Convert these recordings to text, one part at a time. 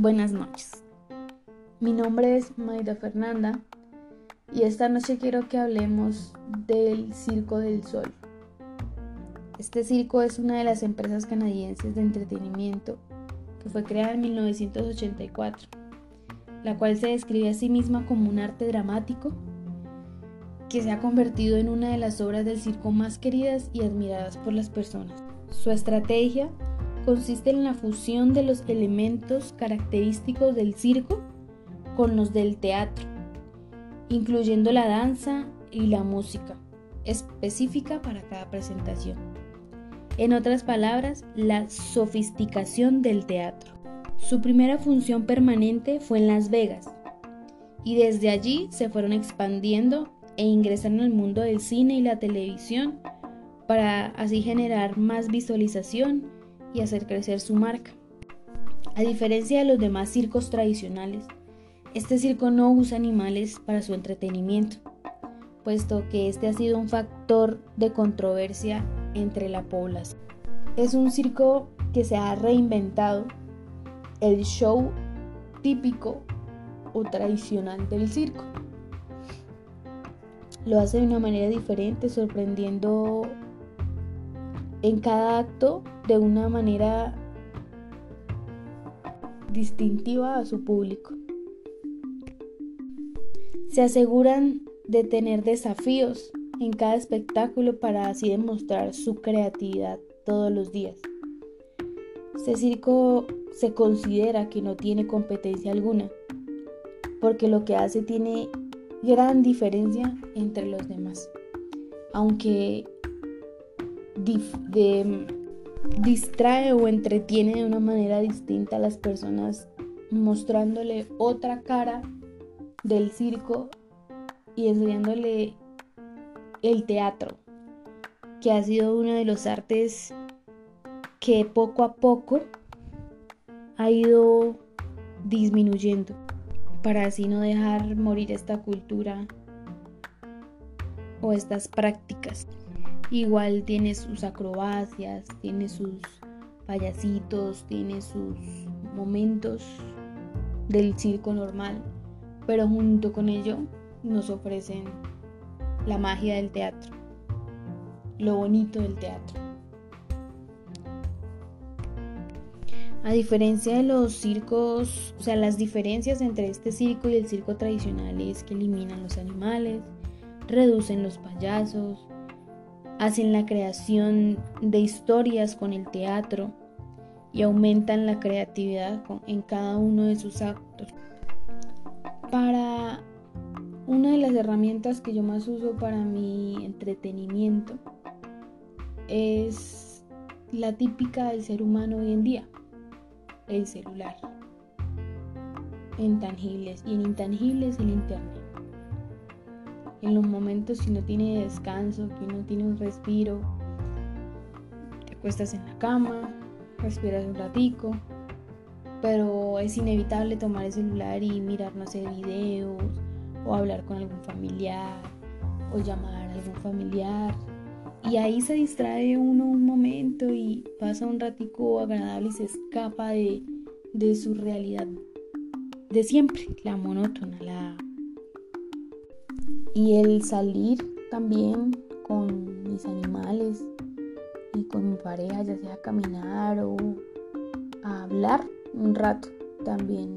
Buenas noches. Mi nombre es Maida Fernanda y esta noche quiero que hablemos del Circo del Sol. Este circo es una de las empresas canadienses de entretenimiento que fue creada en 1984, la cual se describe a sí misma como un arte dramático que se ha convertido en una de las obras del circo más queridas y admiradas por las personas. Su estrategia consiste en la fusión de los elementos característicos del circo con los del teatro, incluyendo la danza y la música específica para cada presentación. En otras palabras, la sofisticación del teatro. Su primera función permanente fue en Las Vegas y desde allí se fueron expandiendo e ingresaron al mundo del cine y la televisión para así generar más visualización y hacer crecer su marca. A diferencia de los demás circos tradicionales, este circo no usa animales para su entretenimiento, puesto que este ha sido un factor de controversia entre la población. Es un circo que se ha reinventado el show típico o tradicional del circo. Lo hace de una manera diferente, sorprendiendo en cada acto de una manera distintiva a su público. Se aseguran de tener desafíos en cada espectáculo para así demostrar su creatividad todos los días. Este circo se considera que no tiene competencia alguna, porque lo que hace tiene gran diferencia entre los demás. Aunque distrae o entretiene de una manera distinta a las personas, mostrándole otra cara del circo y enseñándole el teatro, que ha sido uno de los artes que poco a poco ha ido disminuyendo para así no dejar morir esta cultura o estas prácticas. Igual tiene sus acrobacias, tiene sus payasitos, tiene sus momentos del circo normal, pero junto con ello nos ofrecen la magia del teatro, lo bonito del teatro. A diferencia de los circos, o sea, las diferencias entre este circo y el circo tradicional es que eliminan los animales, reducen los payasos, hacen la creación de historias con el teatro y aumentan la creatividad en cada uno de sus actos. Para una de las herramientas que yo más uso para mi entretenimiento es la típica del ser humano hoy en día, el celular. En tangibles y en intangibles el internet en los momentos si no tiene descanso, que no tiene un respiro, te acuestas en la cama, respiras un ratico, pero es inevitable tomar el celular y mirar, no videos o hablar con algún familiar o llamar a algún familiar. Y ahí se distrae uno un momento y pasa un ratico agradable y se escapa de, de su realidad de siempre, la monótona, la y el salir también con mis animales y con mi pareja, ya sea a caminar o a hablar un rato, también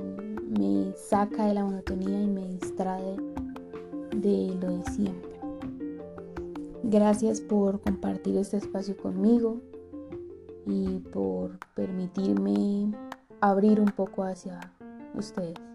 me saca de la monotonía y me distrae de lo de siempre. Gracias por compartir este espacio conmigo y por permitirme abrir un poco hacia ustedes.